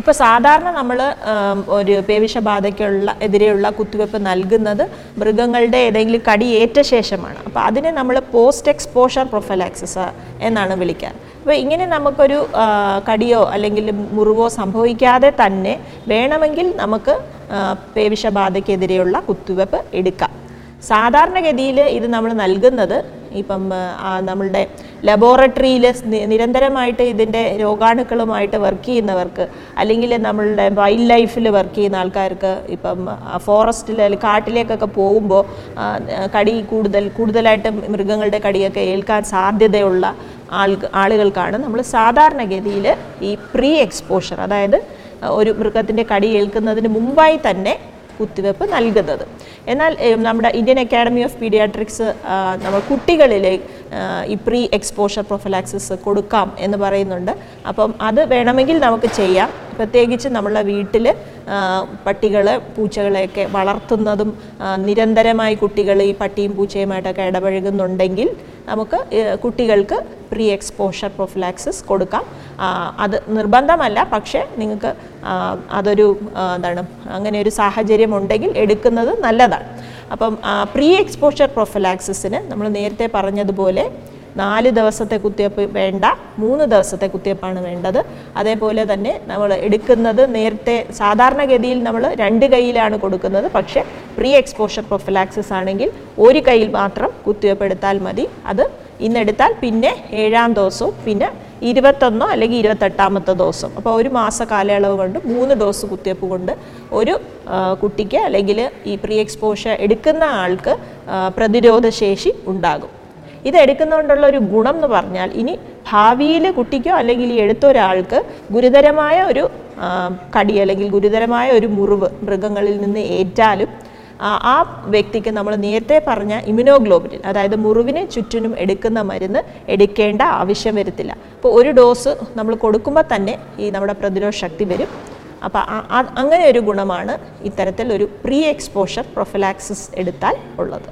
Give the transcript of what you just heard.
ഇപ്പോൾ സാധാരണ നമ്മൾ ഒരു പേവിഷബാധയ്ക്കുള്ള എതിരെയുള്ള കുത്തിവെപ്പ് നൽകുന്നത് മൃഗങ്ങളുടെ ഏതെങ്കിലും കടിയേറ്റ ശേഷമാണ്. അപ്പോൾ അതിനെ നമ്മൾ പോസ്റ്റ് എക്സ്പോഷർ പ്രൊഫലാക്സിസ് എന്നാണ് വിളിക്കാറ് അപ്പോൾ ഇങ്ങനെ നമുക്കൊരു കടിയോ അല്ലെങ്കിൽ മുറിവോ സംഭവിക്കാതെ തന്നെ വേണമെങ്കിൽ നമുക്ക് പേവിഷബാധയ്ക്കെതിരെയുള്ള കുത്തിവെപ്പ് എടുക്കാം. സാധാരണഗതിയിൽ ഇത് നമ്മൾ നൽകുന്നത് ഇപ്പം നമ്മളുടെ ലബോറട്ടറിയിൽ നിരന്തരമായിട്ട് ഇതിന്റെ രോഗാണുക്കളുമായിട്ട് വർക്ക് ചെയ്യുന്നവർക്ക് അല്ലെങ്കിൽ നമ്മളുടെ വൈൽഡ് ലൈഫിൽ വർക്ക് ചെയ്യുന്ന ആൾക്കാർക്ക് ഇപ്പം ഫോറസ്റ്റിൽ അല്ലെങ്കിൽ കാട്ടിലേക്കൊക്കെ പോകുമ്പോൾ കടി കൂടുതൽ കൂടുതലായിട്ട് മൃഗങ്ങളുടെ കടിയൊക്കെ ഏൽക്കാൻ സാധ്യതയുള്ള ആളുകൾക്കാണ് നമ്മൾ സാധാരണഗതിയിൽ ഈ പ്രീ എക്സ്പോഷർ അതായത് ഒരു മൃഗത്തിന്റെ കടി ഏൽക്കുന്നതിന് മുമ്പായി തന്നെ കുത്തിവെപ്പ് നൽകുന്നത്. എന്നാൽ നമ്മുടെ ഇന്ത്യൻ അക്കാഡമി ഓഫ് പീഡിയാട്രിക്സ് നമ്മൾ കുട്ടികളിലെ ആ, ഈ പ്രീ എക്സ്പോഷർ പ്രൊഫലാക്സിസ് കൊടുക്കാം എന്ന് പറയുന്നുണ്ട്. അപ്പം അത് വേണമെങ്കിൽ നമുക്ക് ചെയ്യാം. പ്രത്യേകിച്ച് നമ്മളെ വീട്ടിൽ പട്ടികൾ പൂച്ചകളെയൊക്കെ വളർത്തുന്നതും നിരന്തരമായി കുട്ടികൾ ഈ പട്ടിയും പൂച്ചയുമായിട്ടൊക്കെ ഇടപഴകുന്നുണ്ടെങ്കിൽ നമുക്ക് കുട്ടികൾക്ക് പ്രീ എക്സ്പോഷർ പ്രൊഫലാക്സിസ് കൊടുക്കാം അത് നിർബന്ധമല്ല പക്ഷേ നിങ്ങൾക്ക് അതൊരു എന്താണ് അങ്ങനെ ഒരു സാഹചര്യം ഉണ്ടെങ്കിൽ എടുക്കുന്നത് നല്ലതാണ്. അപ്പം പ്രീ എക്സ്പോഷർ പ്രൊഫലാക്സിസിന് നമ്മൾ നേരത്തെ പറഞ്ഞതുപോലെ നാല് ദിവസത്തെ കുത്തിവയ്പ്പ് വേണ്ട മൂന്ന് ദിവസത്തെ കുത്തിവയ്പ്പാണ് വേണ്ടത്. അതേപോലെ തന്നെ നമ്മൾ എടുക്കുന്നത് നേരത്തെ സാധാരണഗതിയിൽ നമ്മൾ രണ്ട് കൈയിലാണ് കൊടുക്കുന്നത്. പക്ഷേ പ്രീ എക്സ്പോഷർ പ്രൊഫലാക്സിസ് ആണെങ്കിൽ ഒരു കൈയിൽ മാത്രം കുത്തിവയ്പ്പ് എടുത്താൽ മതി. അത് ഇന്നെടുത്താൽ പിന്നെ ഏഴാം ദിവസവും പിന്നെ ഇരുപത്തൊന്നോ അല്ലെങ്കിൽ ഇരുപത്തെട്ടാമത്തെ ദിവസം. അപ്പോൾ ഒരു മാസ കാലയളവ് കൊണ്ട് മൂന്ന് ഡോസ് കുത്തിവയ്പ്പ് കൊണ്ട് ഒരു കുട്ടിക്ക് അല്ലെങ്കിൽ ഈ പ്രീ എക്സ്പോഷർ എടുക്കുന്ന ആൾക്ക് പ്രതിരോധശേഷി പ്രതിരോധ ശേഷി ഉണ്ടാകും. ഇത് എടുക്കുന്നതുകൊണ്ടുള്ള ഒരു ഗുണം എന്ന് പറഞ്ഞാൽ ഇനി ഭാവിയിൽ കുട്ടിക്കോ അല്ലെങ്കിൽ ഈ എടുത്ത ഒരാൾക്ക് ഗുരുതരമായ ഒരു കടി അല്ലെങ്കിൽ ഗുരുതരമായ ഒരു മുറിവ് മൃഗങ്ങളിൽ നിന്ന് ഏറ്റാലും ആ വ്യക്തിക്ക് നമ്മൾ നേരത്തെ പറഞ്ഞ ഇമ്യൂണോഗ്ലോബുലിൻ അതായത് മുറിവിന് ചുറ്റിനും എടുക്കുന്ന മരുന്ന് എടുക്കേണ്ട ആവശ്യം വരത്തില്ല. അപ്പോൾ ഒരു ഡോസ് നമ്മൾ കൊടുക്കുമ്പോൾ തന്നെ ഈ നമ്മുടെ പ്രതിരോധ ശക്തി വരും. അപ്പോൾ അങ്ങനെ ഒരു ഗുണമാണ് ഇത്തരത്തിൽ ഒരു പ്രീ എക്സ്പോഷർ പ്രൊഫലാക്സിസ് എടുത്താൽ ഉള്ളത്.